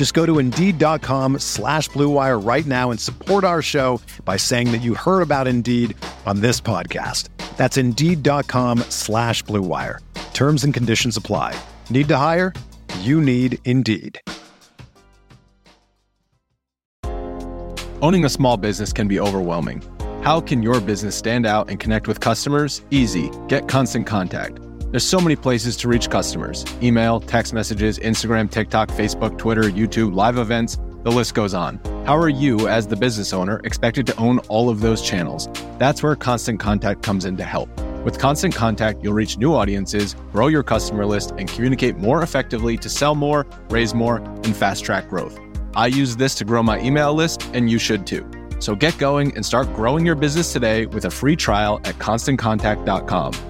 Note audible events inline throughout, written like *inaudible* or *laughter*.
Just go to Indeed.com slash BlueWire right now and support our show by saying that you heard about Indeed on this podcast. That's Indeed.com slash BlueWire. Terms and conditions apply. Need to hire? You need Indeed. Owning a small business can be overwhelming. How can your business stand out and connect with customers? Easy. Get Constant Contact. There's so many places to reach customers email, text messages, Instagram, TikTok, Facebook, Twitter, YouTube, live events, the list goes on. How are you, as the business owner, expected to own all of those channels? That's where Constant Contact comes in to help. With Constant Contact, you'll reach new audiences, grow your customer list, and communicate more effectively to sell more, raise more, and fast track growth. I use this to grow my email list, and you should too. So get going and start growing your business today with a free trial at constantcontact.com.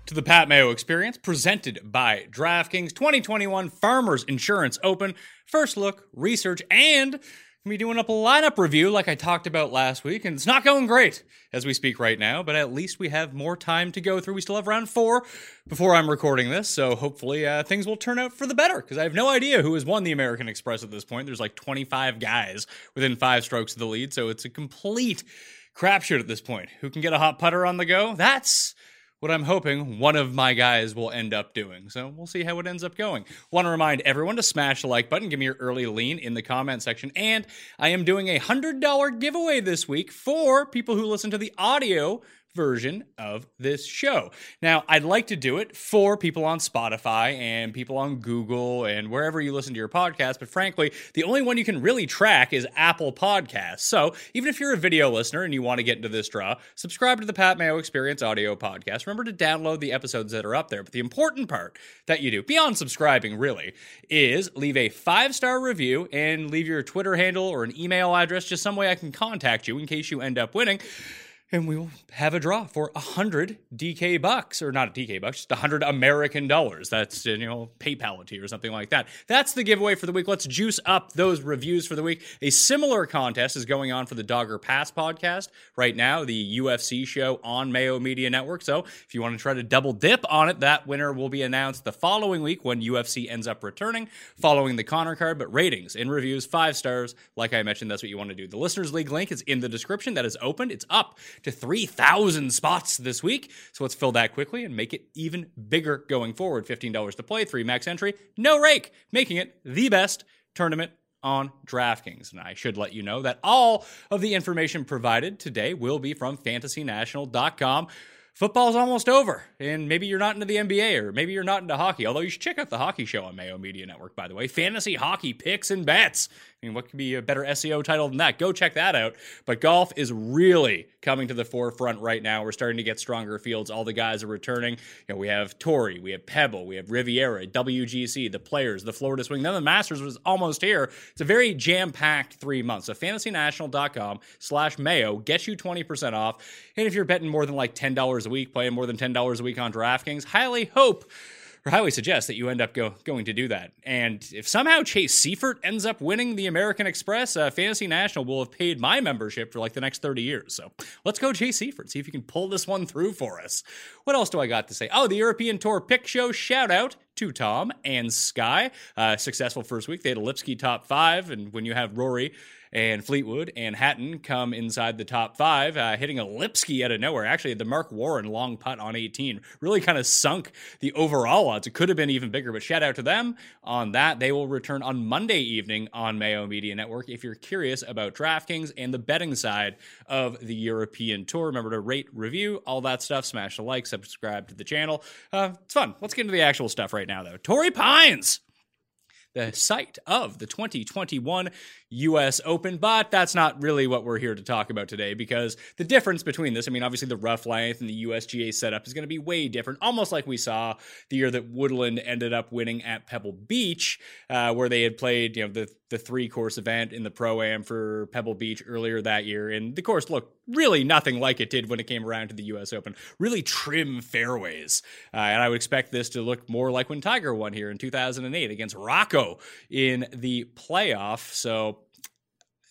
to the Pat Mayo Experience, presented by DraftKings 2021 Farmers Insurance Open. First look, research, and we doing up a lineup review like I talked about last week, and it's not going great as we speak right now, but at least we have more time to go through. We still have round four before I'm recording this, so hopefully uh, things will turn out for the better because I have no idea who has won the American Express at this point. There's like 25 guys within five strokes of the lead, so it's a complete crapshoot at this point. Who can get a hot putter on the go? That's what I'm hoping one of my guys will end up doing. So we'll see how it ends up going. Want to remind everyone to smash the like button, give me your early lean in the comment section. And I am doing a $100 giveaway this week for people who listen to the audio version of this show. Now, I'd like to do it for people on Spotify and people on Google and wherever you listen to your podcast, but frankly, the only one you can really track is Apple Podcasts. So, even if you're a video listener and you want to get into this draw, subscribe to the Pat Mayo Experience audio podcast. Remember to download the episodes that are up there. But the important part that you do, beyond subscribing really, is leave a five-star review and leave your Twitter handle or an email address, just some way I can contact you in case you end up winning and we will have a draw for a hundred DK bucks, or not a DK bucks, just a hundred American dollars. That's you know PayPality or something like that. That's the giveaway for the week. Let's juice up those reviews for the week. A similar contest is going on for the Dogger Pass podcast right now, the UFC show on Mayo Media Network. So if you want to try to double dip on it, that winner will be announced the following week when UFC ends up returning, following the Conor card. But ratings and reviews five stars, like I mentioned, that's what you want to do. The Listeners League link is in the description. That is opened. It's up to 3,000 spots this week. So let's fill that quickly and make it even bigger going forward. $15 to play, three max entry, no rake, making it the best tournament on DraftKings. And I should let you know that all of the information provided today will be from fantasynational.com. Football's almost over, and maybe you're not into the NBA or maybe you're not into hockey. Although you should check out the hockey show on Mayo Media Network, by the way. Fantasy hockey picks and bets. I mean, what could be a better SEO title than that? Go check that out. But golf is really coming to the forefront right now. We're starting to get stronger fields. All the guys are returning. You know, we have Torrey, we have Pebble, we have Riviera, WGC, the players, the Florida Swing. Then the Masters was almost here. It's a very jam-packed three months. So fantasynational.com slash Mayo gets you 20% off. And if you're betting more than like $10 a week, playing more than $10 a week on DraftKings, highly hope or highly suggest that you end up go, going to do that. And if somehow Chase Seiffert ends up winning the American Express, uh, Fantasy National will have paid my membership for like the next 30 years. So let's go Chase Seiffert, see if you can pull this one through for us. What else do I got to say? Oh, the European Tour Pick Show shout out to Tom and Sky. Uh, successful first week. They had a Lipsky top five, and when you have Rory and Fleetwood and Hatton come inside the top five, uh, hitting a Lipsky out of nowhere. Actually, the Marc Warren long putt on 18 really kind of sunk the overall odds. It could have been even bigger, but shout out to them on that. They will return on Monday evening on Mayo Media Network. If you're curious about DraftKings and the betting side of the European Tour, remember to rate, review, all that stuff. Smash the like, subscribe to the channel. Uh, it's fun. Let's get into the actual stuff right now, though. Torrey Pines the site of the 2021 US Open, but that's not really what we're here to talk about today because the difference between this, I mean, obviously the rough length and the USGA setup is going to be way different, almost like we saw the year that Woodland ended up winning at Pebble Beach, uh, where they had played, you know, the the three course event in the pro am for Pebble Beach earlier that year, and the course looked really nothing like it did when it came around to the U.S. Open. Really trim fairways, uh, and I would expect this to look more like when Tiger won here in 2008 against Rocco in the playoff. So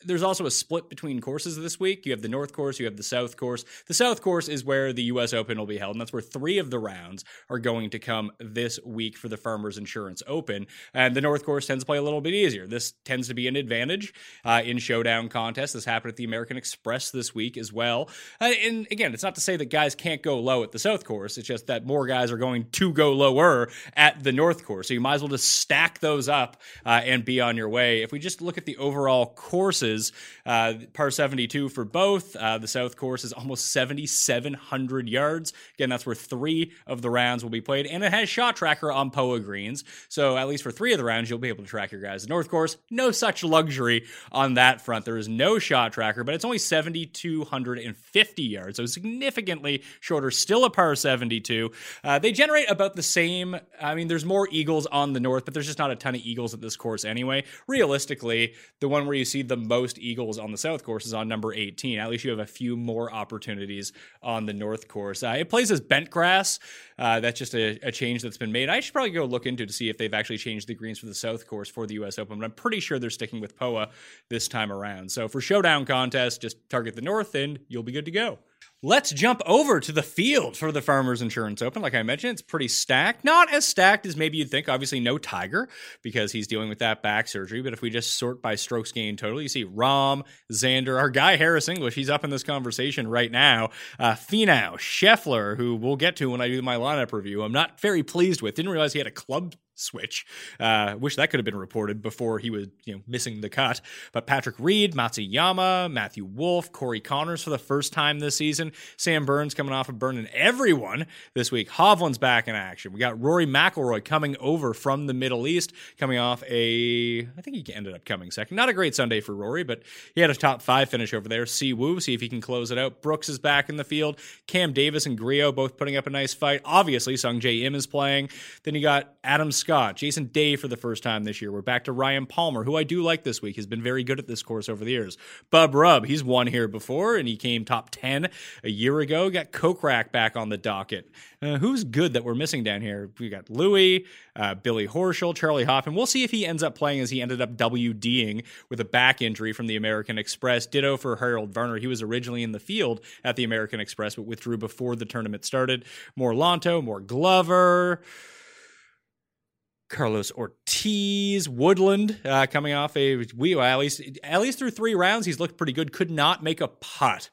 there's also a split between courses this week. You have the North Course, you have the South Course. The South Course is where the U.S. Open will be held, and that's where three of the rounds are going to come this week for the Farmers Insurance Open. And the North Course tends to play a little bit easier. This tends to be an advantage uh, in showdown contests. This happened at the American Express this week as well. Uh, and again, it's not to say that guys can't go low at the South Course. It's just that more guys are going to go lower at the North Course. So you might as well just stack those up uh, and be on your way. If we just look at the overall courses courses. Uh, par 72 for both. Uh, the South course is almost 7,700 yards. Again, that's where three of the rounds will be played. And it has shot tracker on POA greens. So at least for three of the rounds, you'll be able to track your guys. The North course, no such luxury on that front. There is no shot tracker, but it's only 7,250 yards. So significantly shorter, still a par 72. Uh, they generate about the same. I mean, there's more eagles on the North, but there's just not a ton of eagles at this course anyway. Realistically, the one where you see the most most eagles on the south course is on number 18. At least you have a few more opportunities on the north course. Uh, it plays as bent grass. Uh, that's just a, a, change that's been made. I should probably go look into to see if they've actually changed the greens for the south course for the U.S. Open, but I'm pretty sure they're sticking with POA this time around. So for showdown contest, just target the north and you'll be good to go. Let's jump over to the field for the Farmers Insurance Open. Like I mentioned, it's pretty stacked. Not as stacked as maybe you'd think. Obviously, no Tiger because he's dealing with that back surgery. But if we just sort by strokes gained total, you see Rahm, Xander, our guy Harris English. He's up in this conversation right now. Uh, Finau, Scheffler, who we'll get to when I do my lineup review. I'm not very pleased with. Didn't realize he had a club switch. Uh, wish that could have been reported before he was, you know, missing the cut. But Patrick Reed, Matsuyama, Matthew Wolff, Corey Conners for the first time this season. Sam Burns coming off of burning everyone this week. Hovland's back in action. We got Rory McIlroy coming over from the Middle East, coming off a, I think he ended up coming second. Not a great Sunday for Rory, but he had a top five finish over there. Si Woo, see if he can close it out. Brooks is back in the field. Cam Davis and Grillo both putting up a nice fight. Obviously, Sungjae Im is playing. Then you got Adam Scott Scott, Jason Day for the first time this year. We're back to Ryan Palmer, who I do like this week. He's been very good at this course over the years. Bub Rub, he's won here before, and he came top 10 a year ago. Got Kokrak back on the docket. Uh, who's good that we're missing down here? We got Louis, uh, Billy Horschel, Charley Hoffman. We'll see if he ends up playing as he ended up WDing with a back injury from the American Express. Ditto for Harold Varner. He was originally in the field at the American Express, but withdrew before the tournament started. More Lanto, more Glover. Carlos Ortiz, Woodland uh, coming off a we at least at least through three rounds he's looked pretty good. Could not make a putt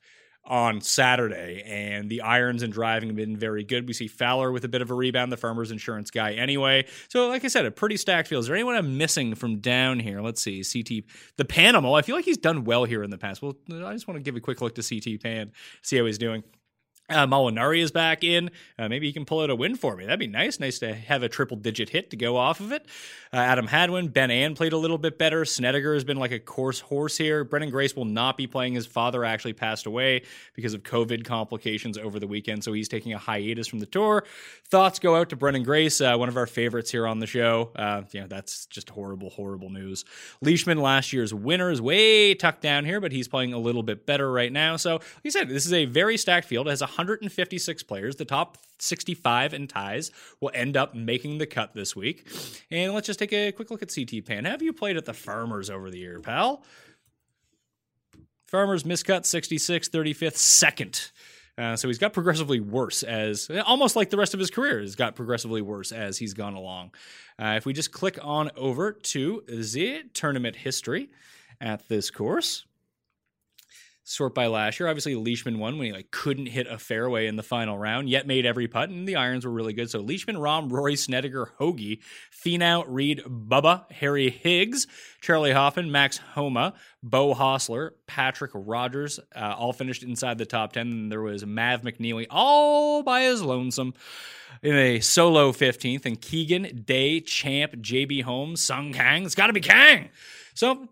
on Saturday, and the irons and driving have been very good. We see Fowler with a bit of a rebound, the Farmers Insurance guy anyway. So, like I said, a pretty stacked field. Is there anyone I'm missing from down here? Let's see. CT, the Panama. I feel like he's done well here in the past. Well, I just want to give a quick look to CT Pan, see how he's doing. Uh, Molinari is back in. Uh, maybe he can pull out a win for me. That'd be nice. Nice to have a triple digit hit to go off of it. Uh, Adam Hadwin, Ben An played a little bit better. Snedeker has been like a course horse here. Branden Grace will not be playing. His father actually passed away because of COVID complications over the weekend, so he's taking a hiatus from the tour. Thoughts go out to Branden Grace, uh, one of our favorites here on the show. Uh, know, that's just horrible, horrible news. Leishman, last year's winner, is way tucked down here, but he's playing a little bit better right now. So, like I said, this is a very stacked field. It has 156 players. The top 65 in ties will end up making the cut this week. And let's just take a quick look at CT Pan. Have you played at the Farmers over the year, pal? Farmers miscut 66, 35th, second Uh, so he's got progressively worse as almost like the rest of his career has got progressively worse as he's gone along. Uh, if we just click on over to the tournament history at this course, sort by last year. Obviously, Leishman won when he like couldn't hit a fairway in the final round, yet made every putt, and the irons were really good. So Leishman, Rahm, Rory, Snedeker, Hoge, Finau, Reed, Bubba, Harry Higgs, Charley Hoffman, Max Homa, Beau Hossler, Patrick Rodgers, uh, all finished inside the top ten. There was Mav McNealy all by his lonesome in a solo 15th, and Keegan, Day, Champ, JB Holmes, Sung Kang. It's got to be Kang. So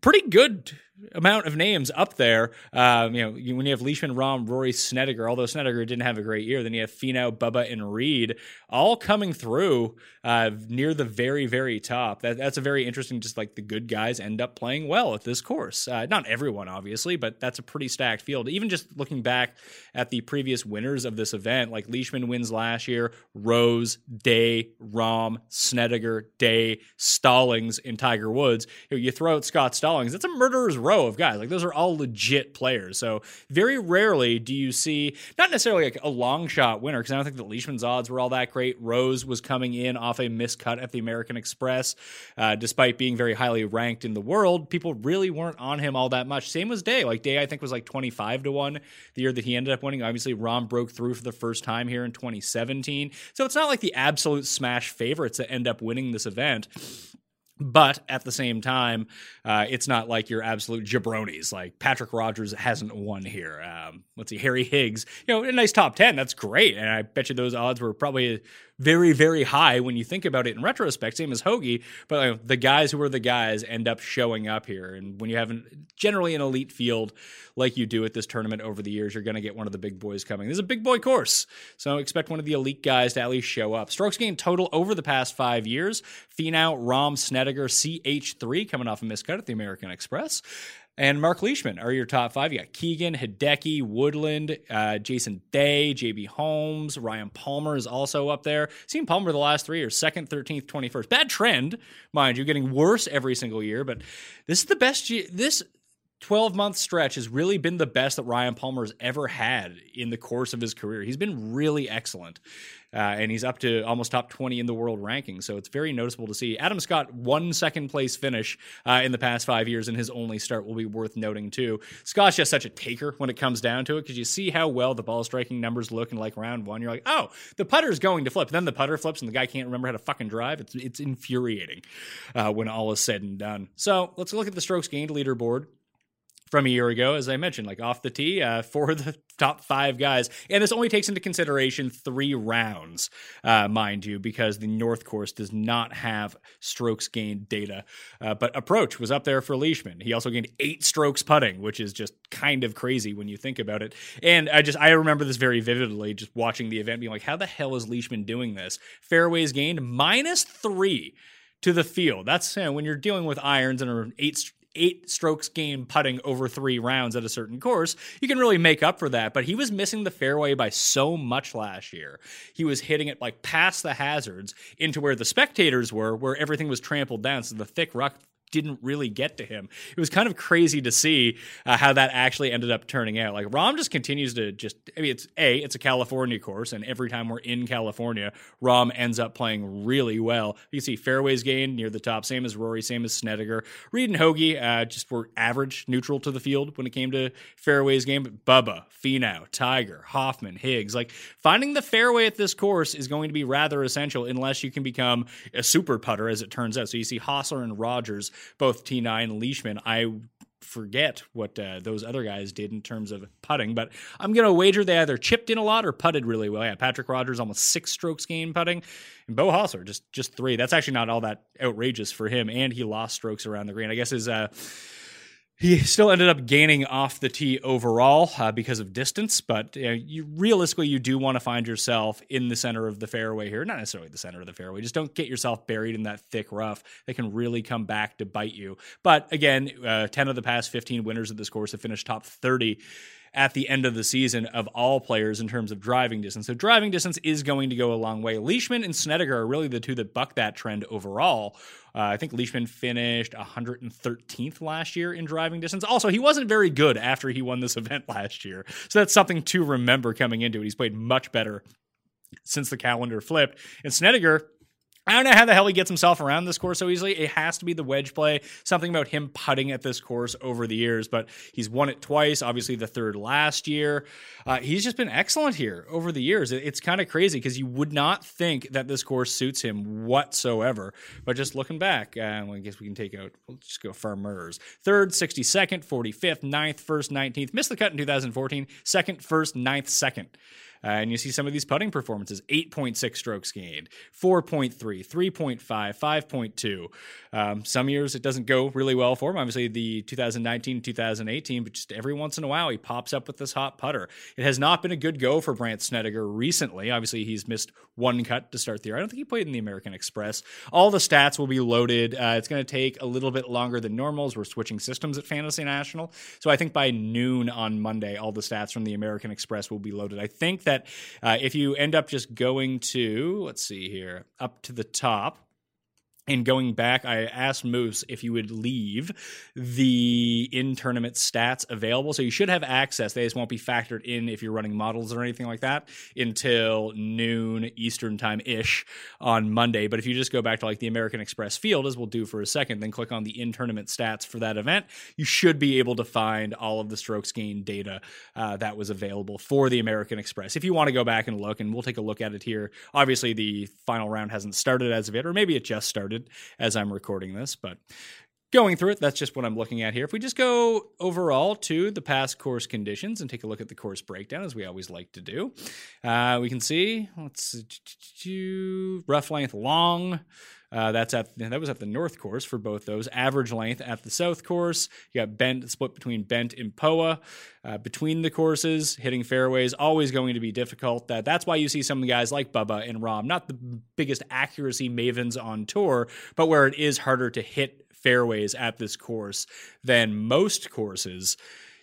pretty good amount of names up there. Um, you know, when you have Leishman, Rahm, Rory, Snedeker, although Snedeker didn't have a great year, then you have Finau, Bubba, and Reed all coming through uh, near the very, very top. That, that's a very interesting. Just like the good guys end up playing well at this course. Uh, not everyone, obviously, but that's a pretty stacked field. Even just looking back at the previous winners of this event, like Leishman wins last year, Rose, Day, Rahm, Snedeker, Day, Stallings, and Tiger Woods. You, know, you throw out Scott Stallings, that's a murderer's row of guys. Like those are all legit players. So very rarely do you see not necessarily like a long shot winner because I don't think the Leishman's odds were all that great. Rose was coming in off a miscut at the American Express, uh, despite being very highly ranked in the world. People really weren't on him all that much. Same was Day. Like Day, I think was like twenty five to one the year that he ended up winning. Obviously, Rahm broke through for the first time here in 2017. So it's not like the absolute smash favorites that end up winning this event. But at the same time, uh, it's not like you're absolute jabronis. Like Patrick Rodgers hasn't won here. Um, let's see, Harry Higgs, you know, a nice top 10. That's great. And I bet you those odds were probably very, very high when you think about it in retrospect, same as Hoge. But you know, the guys who are the guys end up showing up here. And when you have an, generally an elite field like you do at this tournament over the years, you're going to get one of the big boys coming. This is a big boy course. So expect one of the elite guys to at least show up. Strokes gained total over the past five years Finau, Rahm, Snedeker, CH3 coming off a miscut at the American Express and Mark Leishman are your top five. You got Keegan, Hideki, Woodland, uh, Jason Day, JB Holmes, Ryan Palmer is also up there. Seen Palmer the last three years, second, 13th, 21st. Bad trend, mind you, getting worse every single year, but this is the best. year. This 12 month stretch has really been the best that Ryan Palmer has ever had in the course of his career. He's been really excellent. Uh, and he's up to almost top 20 in the world ranking. So it's very noticeable to see. Adam Scott, one second place finish uh, in the past five years, and his only start will be worth noting too. Scott's just such a taker when it comes down to it because you see how well the ball striking numbers look in like round one. You're like, oh, the putter's going to flip. Then the putter flips, and the guy can't remember how to fucking drive. It's it's infuriating uh, when all is said and done. So let's look at the strokes gained leaderboard from a year ago, as I mentioned, like off the tee uh, *laughs* for the top five guys. And this only takes into consideration three rounds, uh, mind you, because the North Course does not have strokes gained data. Uh, but approach was up there for Leishman. He also gained eight strokes putting, which is just kind of crazy when you think about it. And I just, I remember this very vividly, just watching the event, being like, how the hell is Leishman doing this? Fairways gained minus three to the field. That's you know, when you're dealing with irons and an eight eight strokes gained putting over three rounds at a certain course, you can really make up for that. But he was missing the fairway by so much last year. He was hitting it like past the hazards into where the spectators were, where everything was trampled down. So the thick rock didn't really get to him. It was kind of crazy to see uh, how that actually ended up turning out. Like Rahm just continues to just. I mean, it's a it's a California course, and every time we're in California, Rahm ends up playing really well. You see fairways gained near the top, same as Rory, same as Snedeker. Reed and Hoge uh, just were average, neutral to the field when it came to fairways game. But Bubba, Finau, Tiger, Hoffman, Higgs, like finding the fairway at this course is going to be rather essential unless you can become a super putter, as it turns out. So you see Hossler and Rodgers both T9 and Leishman. I forget what uh, those other guys did in terms of putting, but I'm going to wager they either chipped in a lot or putted really well. Yeah, Patrick Rodgers almost six strokes gained putting, and Beau Hossler just just three. That's actually not all that outrageous for him, and he lost strokes around the green. I guess his uh, he still ended up gaining off the tee overall uh, because of distance, but uh, you, realistically, you do want to find yourself in the center of the fairway here. Not necessarily the center of the fairway. Just don't get yourself buried in that thick rough that can really come back to bite you. But again, uh, 10 of the past 15 winners of this course have finished top 30 at the end of the season of all players in terms of driving distance. So driving distance is going to go a long way. Leishman and Snedeker are really the two that buck that trend overall. Uh, I think Leishman finished 113th last year in driving distance. Also, he wasn't very good after he won this *laughs* event last year. So that's something to remember coming into it. He's played much better since the calendar flipped. And Snedeker, I don't know how the hell he gets himself around this course so easily. It has to be the wedge play. Something about him putting at this course over the years, but he's won it twice. Obviously, the third last year. Uh, he's just been excellent here over the years. It's kind of crazy because you would not think that this course suits him whatsoever. But just looking back, uh, well, I guess we can take out. Let's just go farmers. Third, 62nd, 45th, 9th, first, 19th. Missed the cut in 2014. Second, first, 9th, second. Uh, and you see some of these putting performances 8.6 strokes gained, 4.3, 3.5, 5.2. Um, some years it doesn't go really well for him. Obviously, the 2019, 2018, but just every once in a while he pops up with this hot putter. It has not been a good go for Brandt Snedeker recently. Obviously, he's missed one cut to start the year. I don't think he played in the American Express. All the stats will be loaded. Uh, it's going to take a little bit longer than normal as we're switching systems at Fantasy National. So I think by noon on Monday, all the stats from the American Express will be loaded. I think that uh, if you end up just going to, let's see here, up to the top, and going back, I asked Moose if you would leave the in tournament stats available. So you should have access. They just won't be factored in if you're running models or anything like that until noon Eastern time ish on Monday. But if you just go back to like the American Express field, as we'll do for a second, then click on the in tournament stats for that event, you should be able to find all of the strokes gained data uh, that was available for the American Express. If you want to go back and look, and we'll take a look at it here. Obviously, the final round hasn't started as of yet, or maybe it just started as I'm recording this, but going through it, that's just what I'm looking at here. If we just go overall to the past course conditions and take a look at the course breakdown, as we always like to do, uh, we can see let's rough length long. Uh, that's at that was at the north course for both those. Average length at the south course. You got bent split between bent and Poa. Uh, between the courses, hitting fairways always going to be difficult. That that's why you see some of the guys like Bubba and Rahm, not the biggest accuracy mavens on tour, but where it is harder to hit fairways at this course than most courses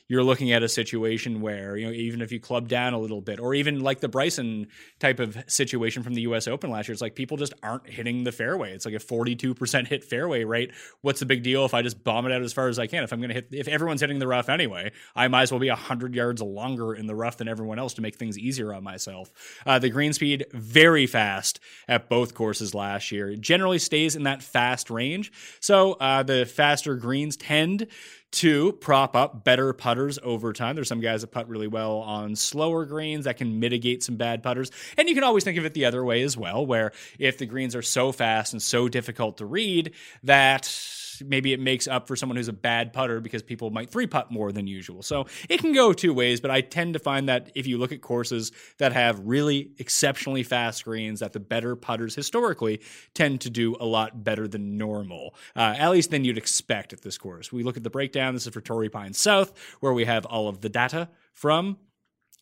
you're looking at a situation where, you know, even if you club down a little bit, or even like the Bryson type of situation from the US Open last year, it's like people just aren't hitting the fairway. It's like a 42% hit fairway rate. What's the big deal if I just bomb it out as far as I can? If I'm going to hit, if everyone's hitting the rough anyway, I might as well be 100 yards longer in the rough than everyone else to make things easier on myself. Uh, the green speed, very fast at both courses last year. It generally stays in that fast range. So uh, the faster greens tend to prop up better putters over time. There's some guys that putt really well on slower greens that can mitigate some bad putters. And you can always think of it the other way as well, where if the greens are so fast and so difficult to read that maybe it makes up for someone who's a bad putter because people might three putt more than usual. So it can go two ways, but I tend to find that if you look at courses that have really exceptionally fast greens, that the better putters historically tend to do a lot better than normal, uh, at least than you'd expect at this course. We look at the breakdown. This is for Torrey Pines South, where we have all of the data from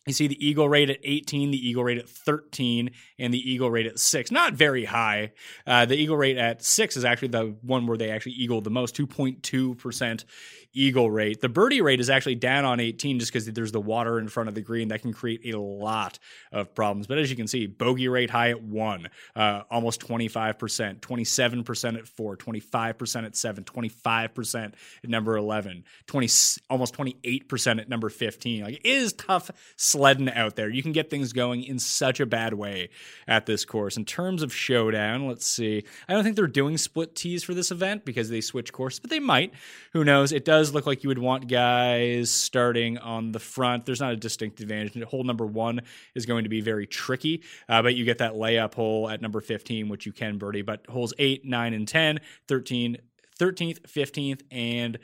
you see the eagle rate at 18, the eagle rate at 13, and the eagle rate at 6. Not very high. Uh, the eagle rate at 6 is actually the one where they actually eagled the most, 2.2% eagle rate. The birdie rate is actually down on 18 just because there's the water in front of the green that can create a lot of problems. But as you can see, bogey rate high at 1, uh, almost 25%, 27% at 4, 25% at 7, 25% at number 11, 20, almost 28% at number 15. Like it is tough sledding out there. You can get things going in such a bad way at this course. In terms of showdown, let's see. I don't think they're doing split tees for this event because they switch course, but they might. Who knows? It does look like you would want guys starting on the front. There's not a distinct advantage. Hole number one is going to be very tricky, uh, but you get that layup hole at number 15, which you can birdie. But holes 8, 9, and 10, 13, 13th, 15th, and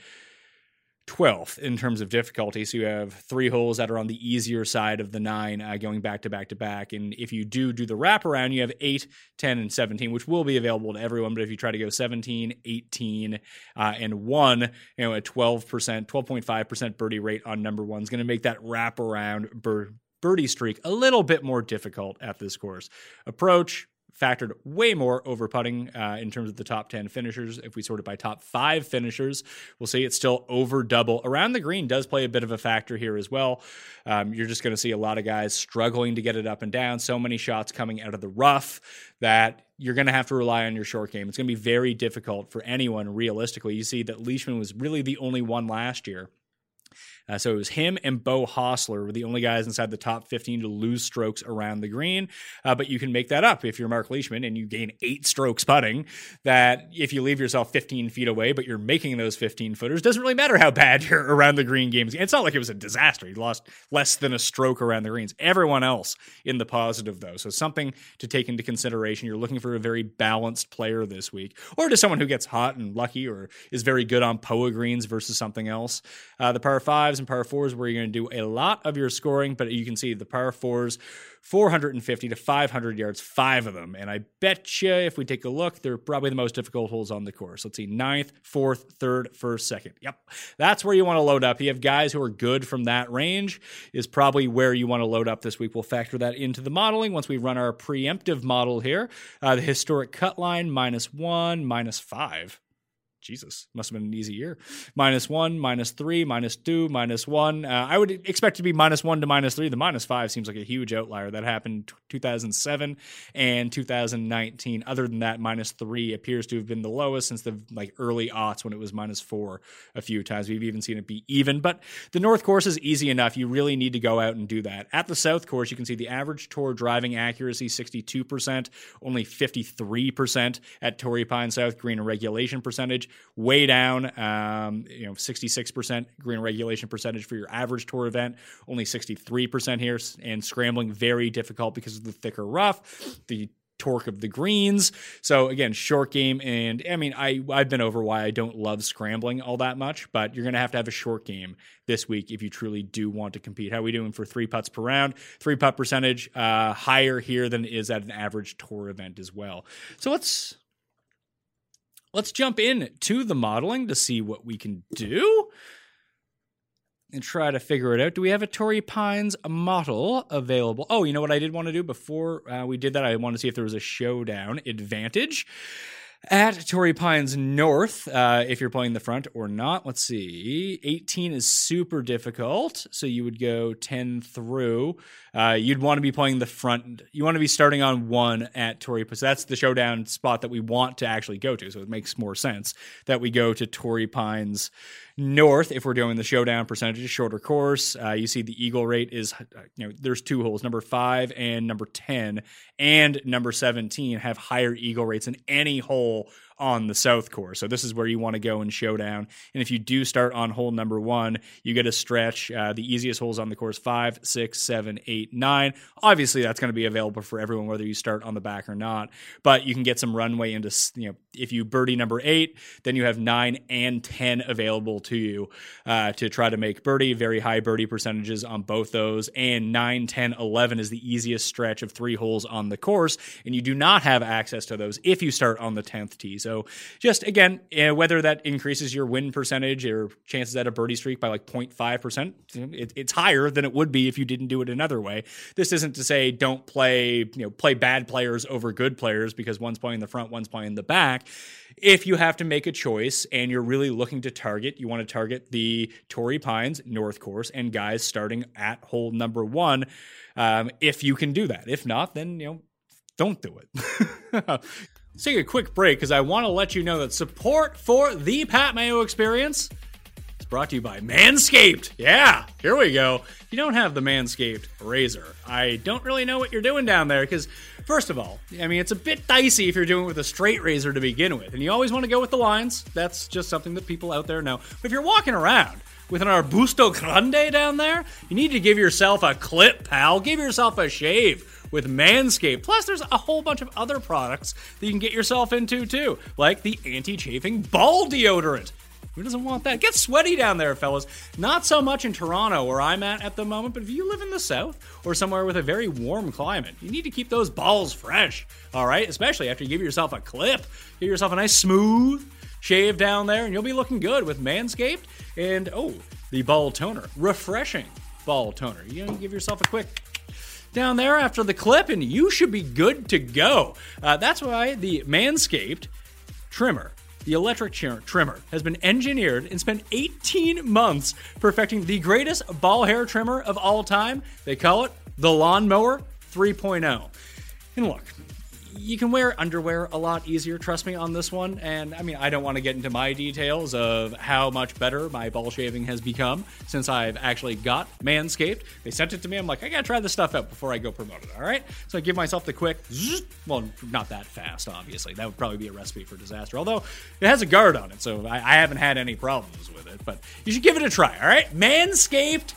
12th in terms of difficulty. So you have three holes that are on the easier side of the nine uh, going back to back to back. And if you do do the wraparound, you have 8, 10, and 17, which will be available to everyone. But if you try to go 17, 18, uh, and 1, you know, a 12%, 12.5% birdie rate on number one is going to make that wraparound bir- birdie streak a little bit more difficult at this course. Approach, factored way more over putting uh, in terms of the top 10 finishers. If we sort it by top five finishers, we'll see it's still over double. Around the green does play a bit of a factor here as well. Um, you're just going to see a lot of guys struggling to get it up and down. So many shots coming out of the rough that you're going to have to rely on your short game. It's going to be very difficult for anyone realistically. You see that Leishman was really the only one last year uh, so it was him and Beau Hossler were the only guys inside the top 15 to lose strokes around the green. Uh, but you can make that up if you're Mark Leishman and you gain eight strokes putting. That if you leave yourself 15 feet away, but you're making those 15 footers, doesn't really matter how bad *laughs* you're around the green games. It's not like it was a disaster. He lost less than a stroke around the greens. Everyone else in the positive though, so something to take into consideration. You're looking for a very balanced player this week, or to someone who gets hot and lucky, or is very good on POA greens versus something else. Uh, the par fives and par fours where you're going to do a lot of your scoring, but you can see the par fours, 450 to 500 yards, five of them. And I bet you if we take a look, they're probably the most difficult holes on the course. Let's see, ninth, fourth, third, first, second. Yep. That's where you want to load up. You have guys who are good from that range, is probably where you want to load up this week. We'll factor that into the modeling once we run our preemptive model here. Uh, the historic cut line, minus one, minus five. Jesus, must have been an easy year. Minus one, minus three, minus two, minus one. Uh, I would expect to be minus one to minus three. The minus five seems like a huge outlier. That happened 2007 and 2019. Other than that, minus three appears to have been the lowest since the like early aughts when it was minus four a few times. We've even seen it be even. But the North course is easy enough. You really need to go out and do that. At the South course, you can see the average tour driving accuracy 62%, only 53% at Torrey Pine South green regulation percentage way down. Um, you know, 66% green regulation percentage for your average tour event, only 63% here, and scrambling very difficult because of the thicker rough. The torque of the greens. So again, short game and I mean I I've been over why I don't love scrambling all that much, but you're going to have to have a short game this week if you truly do want to compete. How are we doing for 3 putts per round? 3 putt percentage uh higher here than is at an average tour event as well. So let's let's jump in to the modeling to see what we can do and try to figure it out. Do we have a Torrey Pines model available? Oh, you know what I did want to do before uh, we did that? I wanted to see if there was a showdown advantage at Torrey Pines North, uh, if you're playing the front or not. Let's see. 18 is super difficult. So you would go 10 through. Uh, you'd want to be playing the front. You want to be starting on one at Torrey Pines. That's the showdown spot that we want to actually go to. So it makes more sense that we go to Torrey Pines North, if we're doing the showdown percentage, shorter course, uh, you see the eagle rate is, uh, you know, there's two holes, number five and number 10, and number 17 have higher eagle rates than any hole on the south course. So this is where you want to go in showdown. And if you do start on hole number one, you get a stretch. Uh, the easiest holes on the course five, six, seven, eight, nine. Obviously, that's going to be available for everyone, whether you start on the back or not. But you can get some runway into you know if you birdie number eight, then you have nine and ten available to you uh, to try to make birdie. Very high birdie percentages on both those. And 9, 10, 11 is the easiest stretch of three holes on the course. And you do not have access to those if you start on the 10th tee. So so just again, uh, whether that increases your win percentage or chances at a birdie streak by like 0.5%, it, it's higher than it would be if you didn't do it another way. This isn't to say don't play, you know, play bad players over good players because one's playing the front, one's playing the back. If you have to make a choice and you're really looking to target, you want to target the Torrey Pines North Course and guys starting at hole number one. Um, if you can do that. If not, then you know don't do it. *laughs* Let's take a quick break because I want to let you know that support for the Pat Mayo experience is brought to you by Manscaped. Yeah, here we go. You don't have the Manscaped razor, I don't really know what you're doing down there because, first of all, I mean, it's a bit dicey if you're doing it with a straight razor to begin with. And you always want to go with the lines. That's just something that people out there know. But if you're walking around, with an Arbusto Grande down there, you need to give yourself a clip, pal. Give yourself a shave with Manscaped. Plus, there's a whole bunch of other products that you can get yourself into too, like the anti chafing ball deodorant. Who doesn't want that? Get sweaty down there, fellas. Not so much in Toronto, where I'm at at the moment, but if you live in the south or somewhere with a very warm climate, you need to keep those balls fresh, all right? Especially after you give yourself a clip. Give yourself a nice smooth shave down there, and you'll be looking good with Manscaped. And oh, the ball toner. Refreshing ball toner. You know, give yourself a quick down there after the clip, and you should be good to go. Uh, that's why the Manscaped trimmer the electric trimmer has been engineered and spent 18 months perfecting the greatest ball hair trimmer of all time. They call it the Lawnmower 3.0. And look, you can wear underwear a lot easier, trust me, on this one. And I mean, I don't want to get into my details of how much better my ball shaving has become since I've actually got Manscaped. They sent it to me. I'm like, I gotta try this stuff out before I go promote it, all right? So I give myself the quick, zzz, well, not that fast, obviously. That would probably be a recipe for disaster. Although it has a guard on it, so I, I haven't had any problems with it. But you should give it a try, all right? Manscaped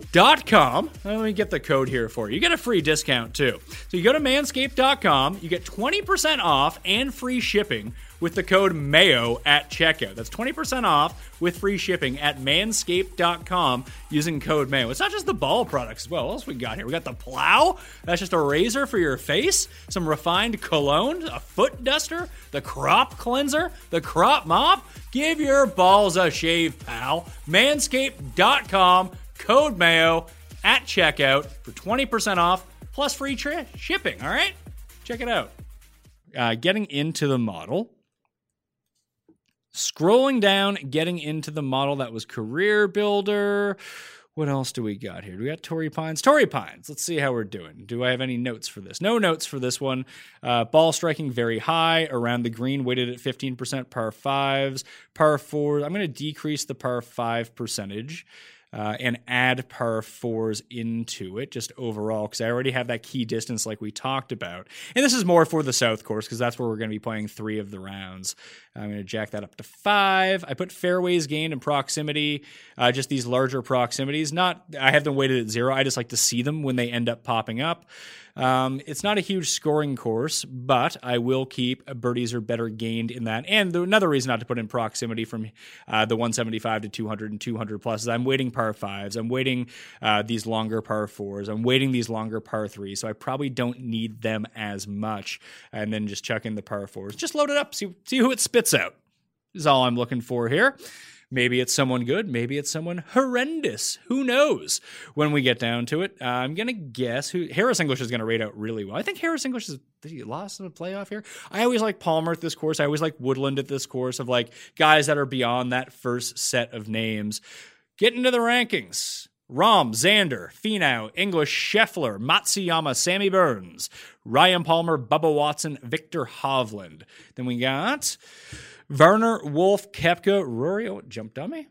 manscaped.com. Let me get the code here for you. You get a free discount too. So you go to manscaped.com, you get 20% off and free shipping with the code MAYO at checkout. That's 20% off with free shipping at manscaped.com using code MAYO. It's not just the ball products as well. What else we got here? We got the plow. That's just a razor for your face, some refined cologne, a foot duster, the crop cleanser, the crop mop. Give your balls a shave, pal. Manscaped.com code MAYO at checkout for 20% off plus free tri- shipping. All right? Check it out. Uh, getting into the model. Scrolling down, getting into the model that was Career Builder. What else do we got here? Do we got Torrey Pines? Torrey Pines. Let's see how we're doing. Do I have any notes for this? No notes for this one. Uh, ball striking very high around the green, weighted at 15% par fives, par fours. I'm going to decrease the par five percentage uh, and add par fours into it just overall because I already have that key distance like we talked about. And this is more for the South course because that's where we're going to be playing three of the rounds. I'm going to jack that up to five. I put fairways gained and proximity, uh, just these larger proximities. Not I have them weighted at zero. I just like to see them when they end up popping up. Um, it's not a huge scoring course, but I will keep birdies are better gained in that. And the, another reason not to put in proximity from uh, the 175 to 200 and 200 plus is I'm waiting par fives. I'm waiting uh, these longer par fours. I'm waiting these longer par threes. So I probably don't need them as much. And then just chuck in the par fours. Just load it up. See, see who it spits out. Is all I'm looking for here. Maybe it's someone good. Maybe it's someone horrendous. Who knows? When we get down to it, uh, I'm gonna guess who Harris English is gonna rate out really well. I think Harris English is did he lost in the playoff here? I always like Palmer at this course. I always like Woodland at this course of like guys that are beyond that first set of names. Get into the rankings. Rahm, Xander, Finau, English, Scheffler, Matsuyama, Sammy Burns, Ryan Palmer, Bubba Watson, Viktor Hovland. Then we got Varner, Wolff, Koepka, Rory. Oh, jumped on me.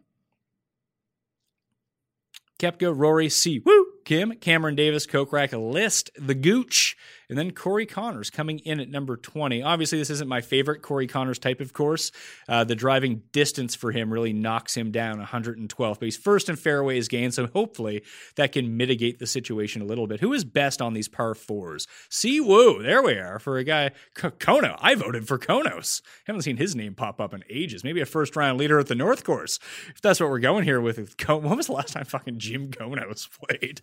Koepka, Rory, Si Woo! Kim, Cameron Davis, Kokrak, List, The Gooch, and then Corey Conners coming in at number 20. Obviously, this isn't my favorite Corey Conners type of course. Uh, the driving distance for him really knocks him down 112th, but he's first in fairways gained, so hopefully that can mitigate the situation a little bit. Who is best on these par fours? Si Woo, there we are for a guy. Kono, I voted for Konos. Haven't seen his name pop up in ages. Maybe a first round leader at the North Course, if that's what we're going here with. When was the last time fucking Jim Konos *laughs* played?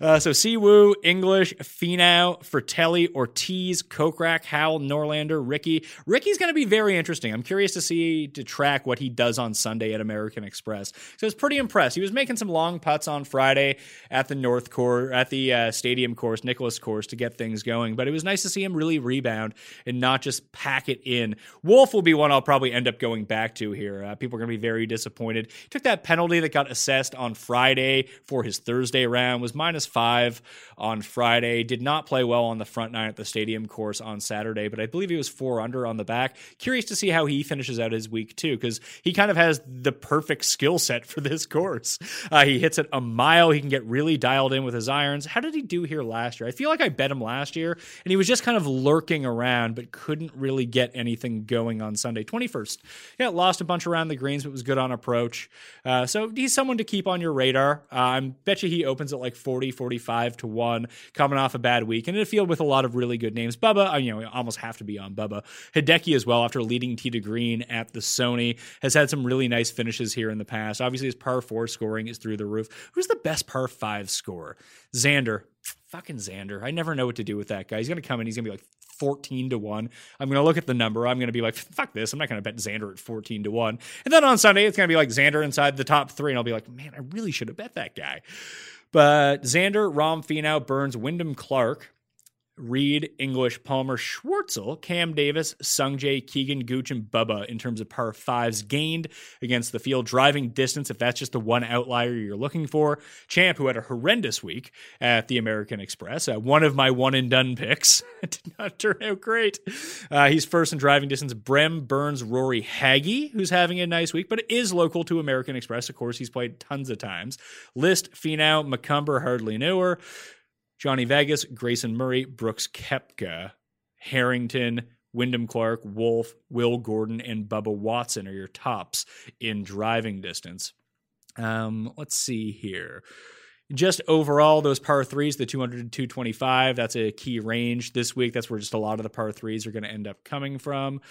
Uh, so Si Woo, English, Finau, Frittelli, Ortiz, Kokrak, Howell, Norlander, Rickie. Rickie's going to be very interesting. I'm curious to see to track what he does on Sunday at American Express. So I was pretty impressed. He was making some long putts on Friday at the North Course, at the uh, Stadium Course, Nicklaus Course to get things going. But it was nice to see him really rebound and not just pack it in. Wolff will be one I'll probably end up going back to here. Uh, people are going to be very disappointed. Took that penalty that got assessed on Friday for his Thursday round was minus five on Friday. Did not play well on the front nine at the stadium course on Saturday, but I believe he was four under on the back. Curious to see how he finishes out his week too, because he kind of has the perfect skill set for this course. Uh, he hits it a mile. He can get really dialed in with his irons. How did he do here last year? I feel like I bet him last year, and he was just kind of lurking around, but couldn't really get anything going on Sunday. 21st. Yeah, lost a bunch around the greens, but was good on approach. Uh, so he's someone to keep on your radar. Uh, I bet you he opens at like 40, 45 to 1, coming off a bad week. And in a field with a lot of really good names. Bubba, uh, you know, almost have to be on Bubba. Hideki as well, after leading T to green at the Sony, has had some really nice finishes here in the past. Obviously, his par four scoring is through the roof. Who's the best par five scorer? Xander. Fucking Xander. I never know what to do with that guy. He's going to come in, he's going to be like 14 to 1. I'm going to look at the number. I'm going to be like, fuck this. I'm not going to bet Xander at 14 to 1. And then on Sunday, it's going to be like Xander inside the top three. And I'll be like, man, I really should have bet that guy. But Xander, Rahm Finau, Burns, Wyndham Clark, Reed, English, Palmer, Schwartzel, Cam Davis, Sungjae, Keegan, Gooch, and Bubba in terms of par fives gained against the field. Driving distance, if that's just the one outlier you're looking for. Champ, who had a horrendous week at the American Express, uh, one of my one and done picks, *laughs* did not turn out great. Uh, he's first in driving distance. Brehm, Burns, Rory, Hagy, who's having a nice week, but is local to American Express. Of course, he's played tons of times. List, Finau, McCumber, hardly knew Johnny Vegas, Grayson Murray, Brooks Koepka, Harrington, Wyndham Clark, Wolff, Will Gordon, and Bubba Watson are your tops in driving distance. Um, let's see here. Just overall, those par threes, the 200 to 225, that's a key range this week. That's where just a lot of the par threes are going to end up coming from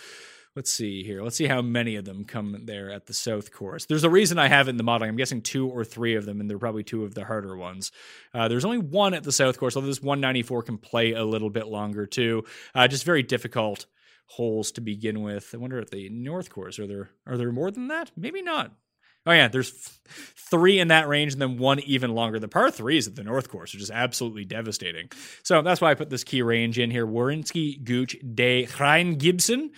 let's see here. Let's see how many of them come there at the South Course. There's a reason I have it in the modeling. I'm guessing two or three of them, and they're probably two of the harder ones. Uh, there's only one at the South Course, although this 194 can play a little bit longer too. Uh, just very difficult holes to begin with. I wonder at the North Course are there are there more than that? Maybe not. Oh yeah, there's three in that range, and then one even longer. The par threes at the North Course are just absolutely devastating. So that's why I put this key range in here: Werenski, Gooch, Day, Rhein Gibson,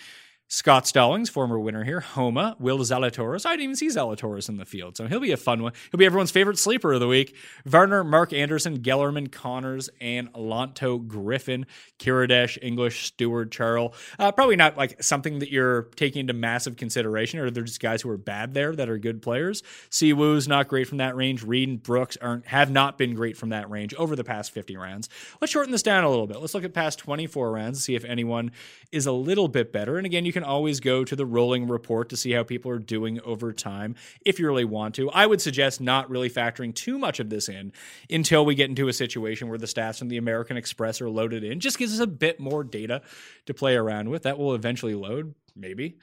Scott Stallings, former winner here, Homa, Will Zalatoris. I didn't even see Zalatoris in the field, so he'll be a fun one. He'll be everyone's favorite sleeper of the week. Varner, Mark Anderson, Gellerman, Conners, and Lanto Griffin, Kiradech, English, Stewart, Charles. Uh, probably not like something that you're taking into massive consideration, or they're just guys who are bad there that are good players. Si Woo's not great from that range. Reed and Brooks aren't have not been great from that range over the past 50 rounds. Let's shorten this down a little bit. Let's look at past 24 rounds and see if anyone is a little bit better. And again, you can can always go to the rolling report to see how people are doing over time if you really want to. I would suggest not really factoring too much of this in until we get into a situation where the stats from the American Express are loaded in. Just gives us a bit more data to play around with. That will eventually load, maybe.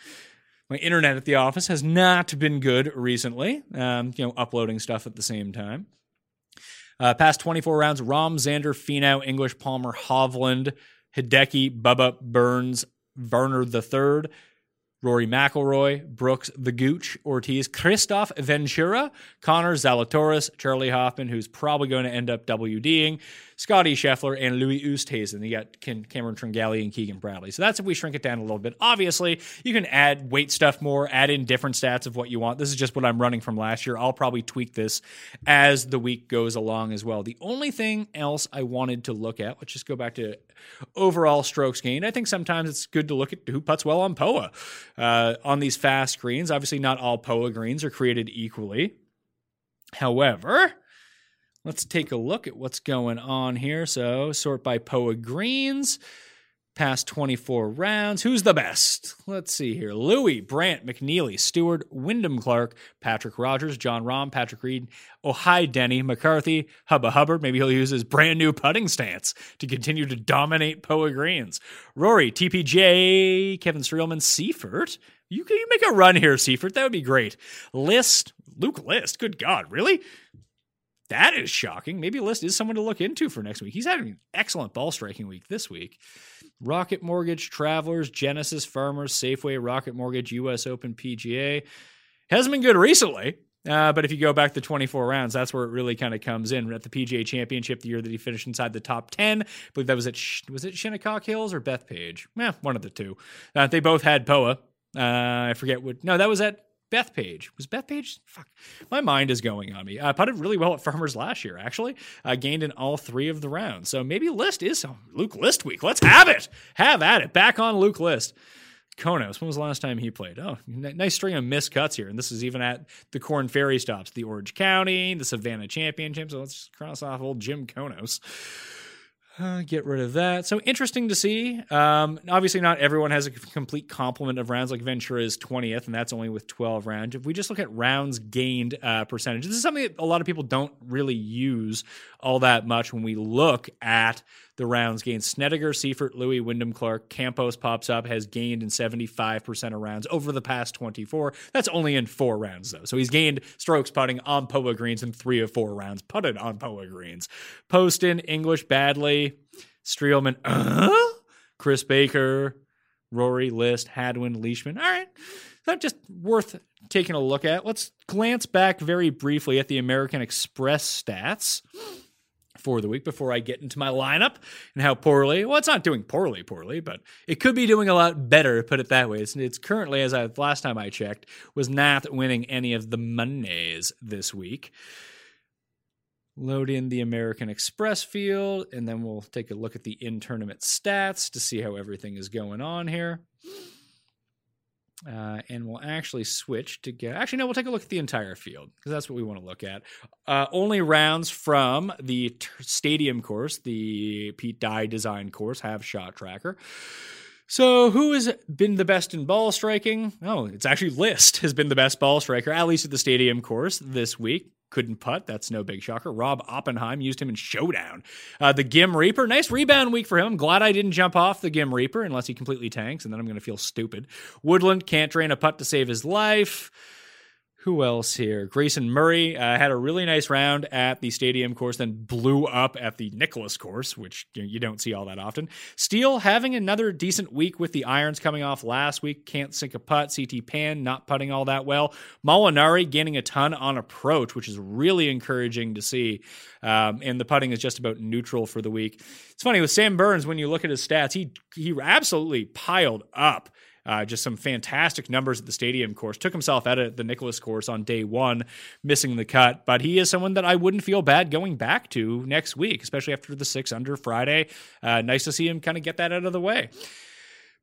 My internet at the office has not been good recently. Um, you know, uploading stuff at the same time. Uh, past 24 rounds, Rahm, Xander, Finau, English, Palmer, Hovland, Hideki, Bubba, Burns, Varner III, Rory McIlroy, Brooks the Gooch, Ortiz, Christoph Ventura, Connor Zalatoris, Charley Hoffman, who's probably going to end up WDing, Scotty Scheffler, and Louis Oosthuizen. You got Cameron Tringale and Keegan Bradley. So that's if we shrink it down a little bit. Obviously, you can add weight stuff more, add in different stats of what you want. This is just what I'm running from last year. I'll probably tweak this as the week goes along as well. The only thing else I wanted to look at, let's just go back to overall strokes gained. I think sometimes it's good to look at who puts well on POA. Uh, on these fast greens, obviously, not all POA greens are created equally. However, Let's take a look at what's going on here. So, sort by POA greens. Past 24 rounds. Who's the best? Let's see here. Louis, Brandt, McNealy, Stewart, Wyndham Clark, Patrick Rodgers, Jon Rahm, Patrick Reed, Oh hi, Denny, McCarthy, Hubba Hubbard. Maybe he'll use his brand new putting stance to continue to dominate POA greens. Rory, TPJ, Kevin Streelman, Seiffert. You can you make a run here, Seiffert. That would be great. List, Luke List. Good God, really? That is shocking. Maybe List is someone to look into for next week. He's having an excellent ball striking week this week. Rocket Mortgage, Travelers, Genesis, Farmers, Safeway, Rocket Mortgage, U.S. Open, PGA. Hasn't been good recently, uh, but if you go back to 24 rounds, that's where it really kind of comes in. At the PGA Championship, the year that he finished inside the top 10, I believe that was at was it Shinnecock Hills or Bethpage? Yeah, one of the two. Uh, they both had POA. Uh, I forget what. No, that was at Bethpage was Bethpage. Fuck, my mind is going on me. I putted really well at Farmers last year. Actually, uh, gained in all three of the rounds. So maybe List is oh, Luke List week. Let's have it. Have at it. Back on Luke List. Knous. When was the last time he played? Oh, n- nice string of missed cuts here. And this is even at the Korn Ferry stops, the Orange County, the Savannah Championship. So let's cross off old Jim Knous. Uh, get rid of that. So interesting to see. Um, obviously, not everyone has a complete complement of rounds. Like Ventura is 20th, and that's only with 12 rounds. If we just look at rounds gained uh, percentage, this is something that a lot of people don't really use all that much when we look at the rounds gained. Snedeker, Seiffert, Louis, Wyndham Clark, Campos pops up, has gained in 75% of rounds over the past 24. That's only in four rounds, though. So he's gained strokes putting on POA greens in three of four rounds, putted on POA greens. Poston, English, Baddeley, Streelman, uh, Chris Baker, Rory, List, Hadwin, Leishman. All right But just worth taking a look at. Let's glance back very briefly at the American Express stats for the week before I get into my lineup and how poorly. Well, it's not doing poorly, poorly, but it could be doing a lot better. Put it that way. It's, it's currently, as I last time I checked, was not winning any of the Mondays this week. Load in the American Express field, and then we'll take a look at the in tournament stats to see how everything is going on here. Uh, and we'll actually switch to get. Actually, no, we'll take a look at the entire field because that's what we want to look at. Uh, only rounds from the t- stadium course, the Pete Dye design course, have shot tracker. So, who has been the best in ball striking? Oh, it's actually List has been the best ball striker, at least at the stadium course this week couldn't putt. That's no big shocker. Rob Oppenheim used him in Showdown. Uh, the Ghim Reaper, nice rebound week for him. Glad I didn't jump off the Ghim Reaper unless he completely tanks, and then I'm going to feel stupid. Woodland can't drain a putt to save his life who else here? Grayson Murray uh, had a really nice round at the stadium course, then blew up at the Nicklaus course, which you, don't see all that often. Steele having another decent week with the irons coming off last week. Can't sink a putt. CT Pan not putting all that well. Molinari gaining a ton on approach, which is really encouraging to see. Um, and the putting is just about neutral for the week. It's funny with Sam Burns when you look at his stats, he he absolutely piled up uh, just some fantastic numbers at the stadium course. Took himself out of the Nicklaus course on day one, missing the cut. But he is someone that I wouldn't feel bad going back to next week, especially after the six under Friday. Uh, nice to see him kind of get that out of the way.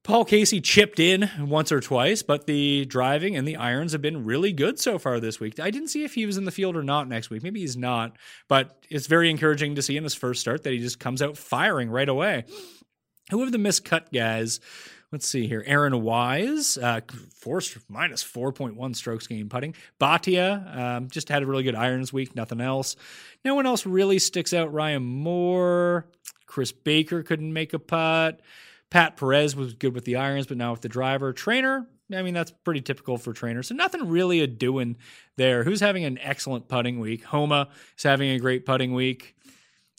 Paul Casey chipped in once or twice, but the driving and the irons have been really good so far this week. I didn't see if he was in the field or not next week. Maybe he's not, but it's very encouraging to see in his first start that he just comes out firing right away. Who have the miscut guys? Let's see here. Aaron Wise, uh, four, minus 4.1 strokes game putting. Bhatia um, just had a really good irons week, nothing else. No one else really sticks out. Ryan Moore, Chris Baker couldn't make a putt. Pat Perez was good with the irons, but now with the driver. Trainer, I mean, that's pretty typical for trainers. So nothing really a doing there. Who's having an excellent putting week? Homa is having a great putting week.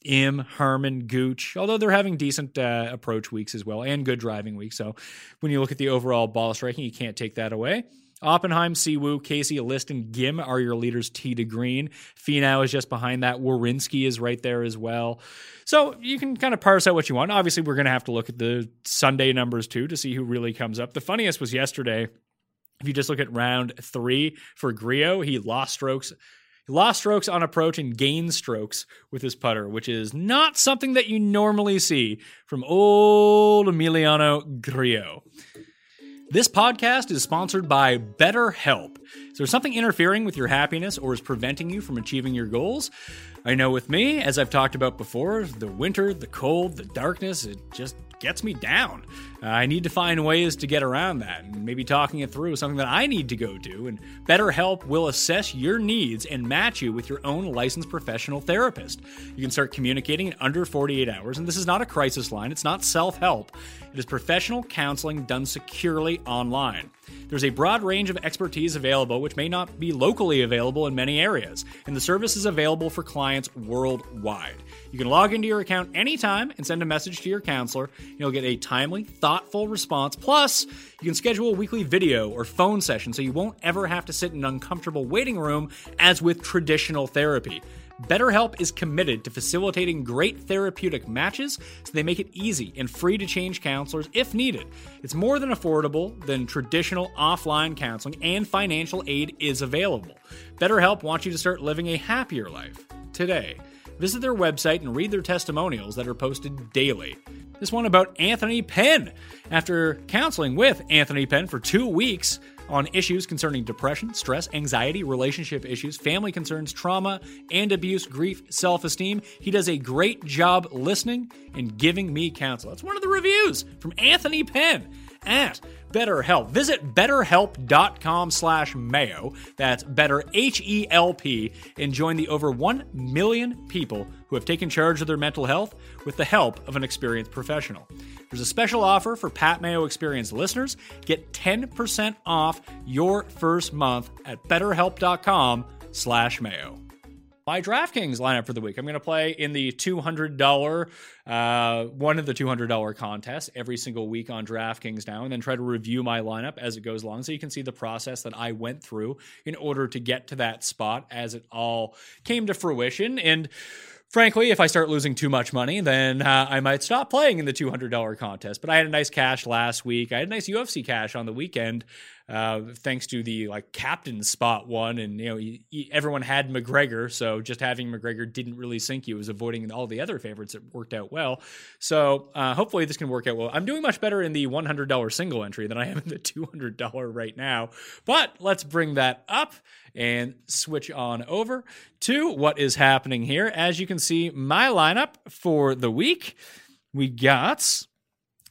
Im, Harman, Gooch, although they're having decent uh, approach weeks as well and good driving weeks. So when you look at the overall ball striking, you can't take that away. Oppenheim, Si Woo, Casey, List, and Ghim are your leaders T to green. Finau is just behind that. Werenski is right there as well. So you can kind of parse out what you want. Obviously, we're going to have to look at the Sunday numbers too to see who really comes up. The funniest was yesterday. If you just look at round three for Grillo, he lost strokes he lost strokes on approach and gained strokes with his putter, which is not something that you normally see from old Emiliano Grillo. This podcast is sponsored by BetterHelp. Is there something interfering with your happiness or is preventing you from achieving your goals? I know with me, as I've talked about before, the winter, the cold, the darkness, it just gets me down. Uh, I need to find ways to get around that, and maybe talking it through is something that I need to go do. And BetterHelp will assess your needs and match you with your own licensed professional therapist. You can start communicating in under 48 hours, and this is not a crisis line, it's not self help. It is professional counseling done securely online. There's a broad range of expertise available, which may not be locally available in many areas, and the service is available for clients worldwide. You can log into your account anytime and send a message to your counselor. You'll get a timely, thoughtful response. Plus, you can schedule a weekly video or phone session so you won't ever have to sit in an uncomfortable waiting room as with traditional therapy. BetterHelp is committed to facilitating great therapeutic matches, so they make it easy and free to change counselors if needed. It's more than affordable than traditional offline counseling, and financial aid is available. BetterHelp wants you to start living a happier life today. Visit their website and read their testimonials that are posted daily. This one about Anthony Penn. After counseling with Anthony Penn for two weeks, on issues concerning depression, stress, anxiety, relationship issues, family concerns, trauma, and abuse, grief, self esteem. He does a great job listening and giving me counsel. That's one of the reviews from Anthony Penn at BetterHelp. Visit betterhelp.com slash mayo. That's better H-E-L-P and join the over 1 million people who have taken charge of their mental health with the help of an experienced professional. There's a special offer for Pat Mayo Experience listeners. Get 10% off your first month at betterhelp.com slash mayo. My DraftKings lineup for the week. I'm going to play in the $200, uh, one of the $200 contests every single week on DraftKings now, and then try to review my lineup as it goes along so you can see the process that I went through in order to get to that spot as it all came to fruition. And frankly, if I start losing too much money, then uh, I might stop playing in the $200 contest. But I had a nice cash last week. I had a nice UFC cash on the weekend uh, thanks to the like captain spot one, and you know he, he, everyone had McGregor, so just having McGregor didn't really sink you. It was avoiding all the other favorites. It worked out well. So uh, hopefully this can work out well. I'm doing much better in the $100 single entry than I am in the $200 right now. But let's bring that up and switch on over to what is happening here. As you can see, my lineup for the week, we got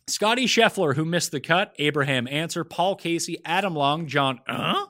Scotty Scheffler, who missed the cut, Abraham Ancer, Paul Casey, Adam Long, John uh,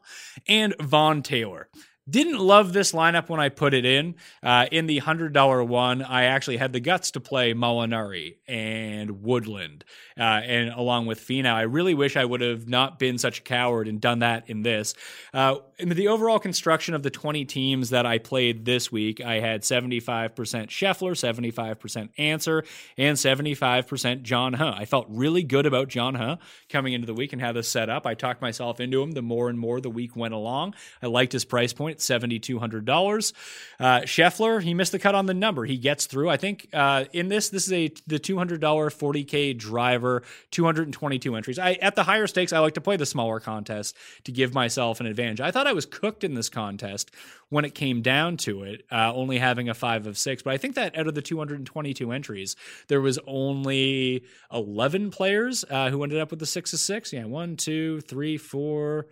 and Vaughn Taylor. Didn't love this lineup when I put it in. Uh, in the $100 one, I actually had the guts to play Molinari and Woodland, uh, and along with Finau. I really wish I would have not been such a coward and done that in this. Uh, in the overall construction of the 20 teams that I played this week, I had 75% Scheffler, 75% Ancer, and 75% John Huh. I felt really good about John Huh coming into the week and how this set up. I talked myself into him the more and more the week went along. I liked his price point $7,200. Uh, Scheffler, he missed the cut on the number. He gets through. I think uh, in this, this is a the $200 40K driver, 222 entries. I At the higher stakes, I like to play the smaller contest to give myself an advantage. I thought I was cooked in this contest when it came down to it, uh, only having a five of six. But I think that out of the 222 entries, there was only 11 players uh, who ended up with the six of six. Yeah, one, two, three, four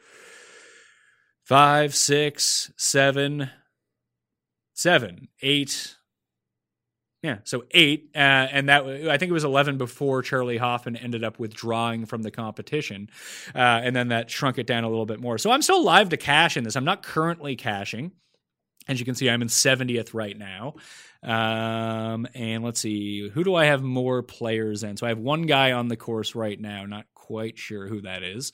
five, six, seven, seven, eight. Yeah, so eight, uh, and that I think it was eleven before Charley Hoffman ended up withdrawing from the competition, uh, and then that shrunk it down a little bit more. So I'm still live to cash in this. I'm not currently cashing. As you can see, I'm in 70th right now. Um, and let's see, who do I have more players in? So I have one guy on the course right now, not quite sure who that is.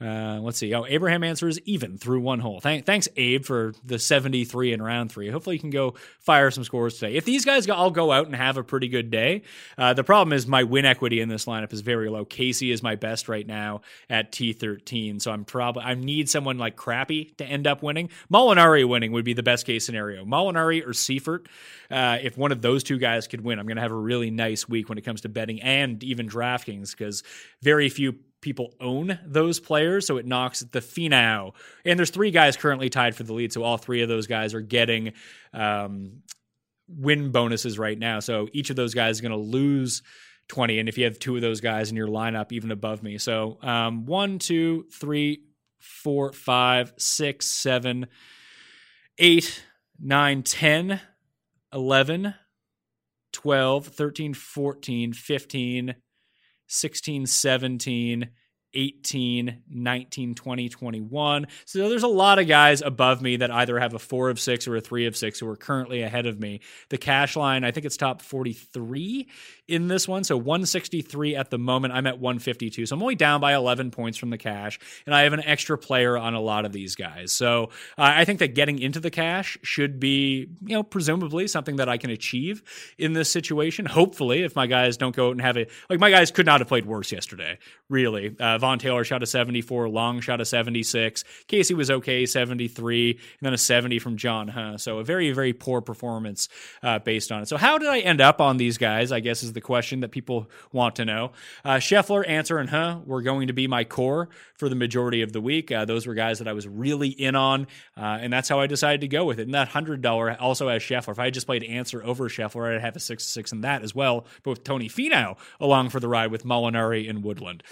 Uh, let's see. Oh, Abraham Ancer's even through one hole. Thank, thanks, Abe, for the 73 in round three. Hopefully, you can go fire some scores today. If these guys all go out and have a pretty good day, uh, the problem is my win equity in this lineup is very low. Casey is my best right now at T13, so I'm probably I need someone like Crappy to end up winning. Molinari winning would be the best case scenario. Molinari or Seiffert, uh, if one of those two guys could win, I'm going to have a really nice week when it comes to betting and even DraftKings because very few people own those players, so it knocks the Finau. And there's three guys currently tied for the lead, so all three of those guys are getting um, win bonuses right now. So each of those guys is going to lose 20. And if you have two of those guys in your lineup, even above me. So um, one, two, three, four, five, six, seven, eight, nine, 10, 11, 12, 13, 14, 15, 16, 17, 18, 19, 20, 21. So there's a lot of guys above me that either have a four of six or a three of six who are currently ahead of me. The cash line, I think it's top 43 in this one. So 163 at the moment. I'm at 152. So I'm only down by 11 points from the cash. And I have an extra player on a lot of these guys. So uh, I think that getting into the cash should be, you know, presumably something that I can achieve in this situation. Hopefully, if my guys don't go out and have it, like my guys could not have played worse yesterday, really. Uh, Vaughn Taylor shot a 74, Long shot a 76, Casey was okay, 73, and then a 70 from John Huh. So a very, very poor performance uh, based on it. So how did I end up on these guys? I guess is the question that people want to know. Uh, Scheffler, Ancer, and Huh were going to be my core for the majority of the week. Uh, those were guys that I was really in on, uh, and that's how I decided to go with it. And that hundred dollar also has Scheffler. If I had just played Ancer over Scheffler, I'd have a six six in that as well. But with Tony Finau along for the ride with Molinari and Woodland.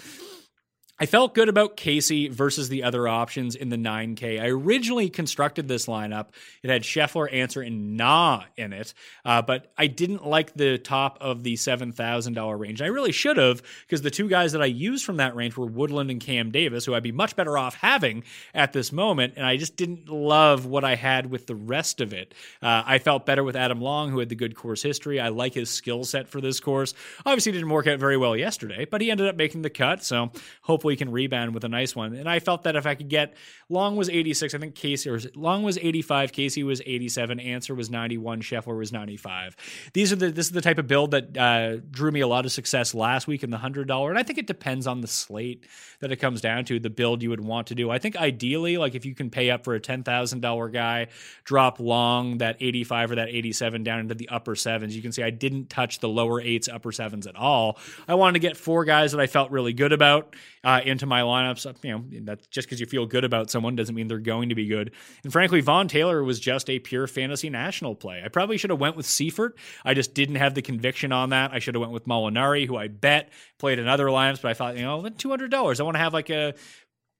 I felt good about Casey versus the other options in the 9K. I originally constructed this lineup. It had Scheffler, Ancer, and Nah in it, uh, but I didn't like the top of the $7,000 range. I really should have because the two guys that I used from that range were Woodland and Cam Davis, who I'd be much better off having at this moment, and I just didn't love what I had with the rest of it. Uh, I felt better with Adam Long, who had the good course history. I like his skill set for this course. Obviously, didn't work out very well yesterday, but he ended up making the cut, so hopefully hopefully can rebound with a nice one. And I felt that if I could get Long was 86, I think Casey or Long was 85, Casey was 87, Ancer was 91, Scheffler was 95. These are the this is the type of build that uh, drew me a lot of success last week in the hundred dollar. And I think it depends on the slate that it comes down to the build you would want to do. I think ideally, like if you can pay up for a ten thousand dollar guy, drop Long that 85 or that 87 down into the upper sevens. You can see I didn't touch the lower eights, upper sevens at all. I wanted to get four guys that I felt really good about uh, into my lineups. You know, that's just because you feel good about someone doesn't mean they're going to be good. And frankly, Vaughn Taylor was just a pure fantasy national play. I probably should have went with Seiffert. I just didn't have the conviction on that. I should have went with Molinari, who I bet played in other lineups, but I thought, you know, two hundred dollars. I want to have like a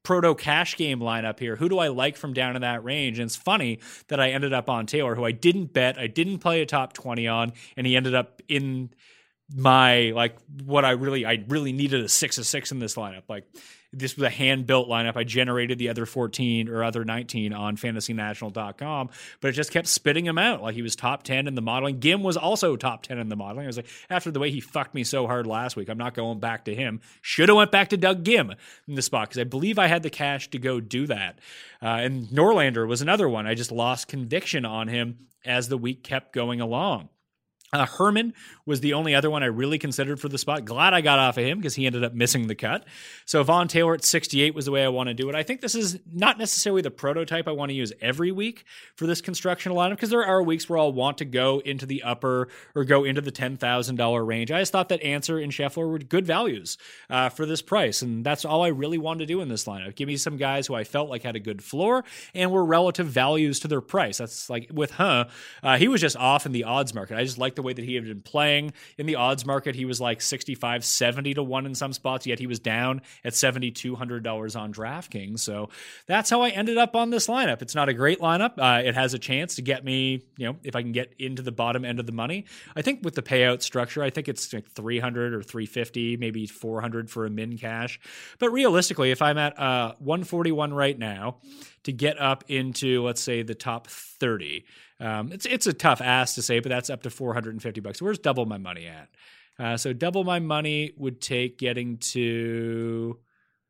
proto cash game lineup here. Who do I like from down in that range? And it's funny that I ended up on Taylor, who I didn't bet, I didn't play a top 20 on, and he ended up in my like what I really I really needed a six of six in this lineup. Like this was a hand built lineup. I generated the other 14 or other 19 on fantasynational.com, but it just kept spitting him out. Like he was top 10 in the modeling. Ghim was also top 10 in the modeling. I was like, after the way he fucked me so hard last week, I'm not going back to him. Should have went back to Doug Ghim in the spot because I believe I had the cash to go do that. Uh, and Norlander was another one. I just lost conviction on him as the week kept going along. Uh, Herman was the only other one I really considered for the spot. Glad I got off of him because he ended up missing the cut. So Vaughn Taylor at 68 was the way I want to do it. I think this is not necessarily the prototype I want to use every week for this construction lineup because there are weeks where I'll want to go into the upper or go into the $10,000 range. I just thought that Ancer and Scheffler were good values uh, for this price. And that's all I really wanted to do in this lineup. Give me some guys who I felt like had a good floor and were relative values to their price. That's like with Huh, uh, he was just off in the odds market. I just like the way that he had been playing in the odds market. He was like 65, 70 to 1 in some spots, yet he was down at $7,200 on DraftKings. So that's how I ended up on this lineup. It's not a great lineup. Uh, it has a chance to get me, you know, if I can get into the bottom end of the money. I think with the payout structure, I think it's like 300 or 350, maybe 400 for a min cash. But realistically, if I'm at uh, 141 right now, to get up into let's say the top 30 um, it's it's a tough ask to say, but that's up to 450 bucks. Where's double my money at? Uh, so double my money would take getting to.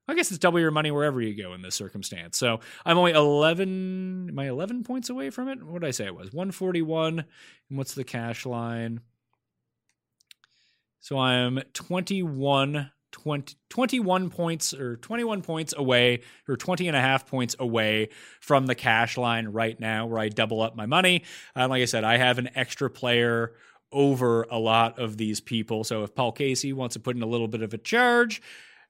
I guess it's double your money wherever you go in this circumstance. So I'm only 11. Am I 11 points away from it? What did I say it was? 141. And what's the cash line? So I'm 21 20, 21 points or 21 points away or 20 and a half points away from the cash line right now where I double up my money. Um, like I said, I have an extra player over a lot of these people. So if Paul Casey wants to put in a little bit of a charge,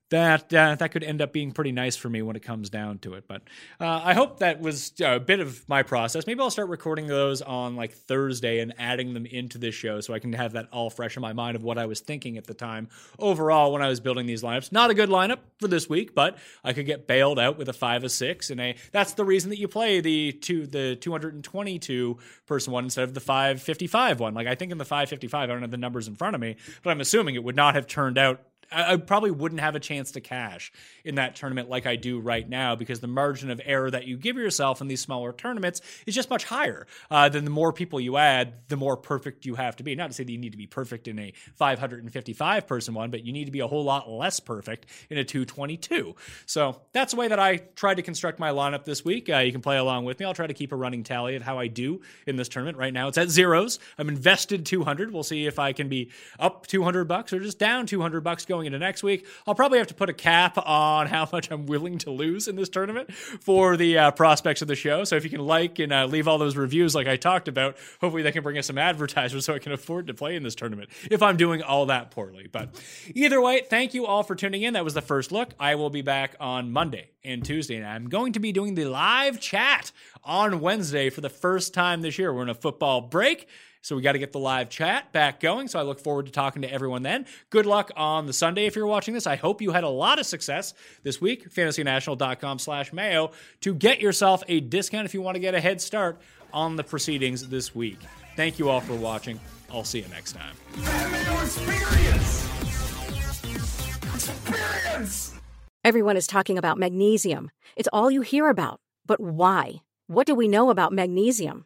that uh, that could end up being pretty nice for me when it comes down to it. But uh, I hope that was a bit of my process. Maybe I'll start recording those on like Thursday and adding them into this show so I can have that all fresh in my mind of what I was thinking at the time. Overall, when I was building these lineups, not a good lineup for this week, but I could get bailed out with a five of six, and a that's the reason that you play the two the 222 person one instead of the 555 one. Like I think in the 555, I don't have the numbers in front of me, but I'm assuming it would not have turned out I, probably wouldn't have a chance to cash in that tournament like I do right now because the margin of error that you give yourself in these smaller tournaments is just much higher. Uh, than the more people you add, the more perfect you have to be. Not to say that you need to be perfect in a 555 person one, but you need to be a whole lot less perfect in a 222. So that's the way that I tried to construct my lineup this week. Uh, you can play along with me. I'll try to keep a running tally of how I do in this tournament. Right now, it's at zeros. I'm invested 200. We'll see if I can be up 200 bucks or just down 200 bucks going going into next week. I'll probably have to put a cap on how much I'm willing to lose in this tournament for the uh, prospects of the show. So if you can like and uh, leave all those reviews like I talked about, hopefully they can bring us some advertisers so I can afford to play in this tournament if I'm doing all that poorly. But either way, thank you all for tuning in. That was the first look. I will be back on Monday and Tuesday, and I'm going to be doing the live chat on Wednesday for the first time this year. We're in a football break. So we got to get the live chat back going. So I look forward to talking to everyone then. Good luck on the Sunday if you're watching this. I hope you had a lot of success this week. FantasyNational.com slash Mayo to get yourself a discount if you want to get a head start on the proceedings this week. Thank you all for watching. I'll see you next time. Experience! Experience! Everyone is talking about magnesium. It's all you hear about. But why? What do we know about magnesium?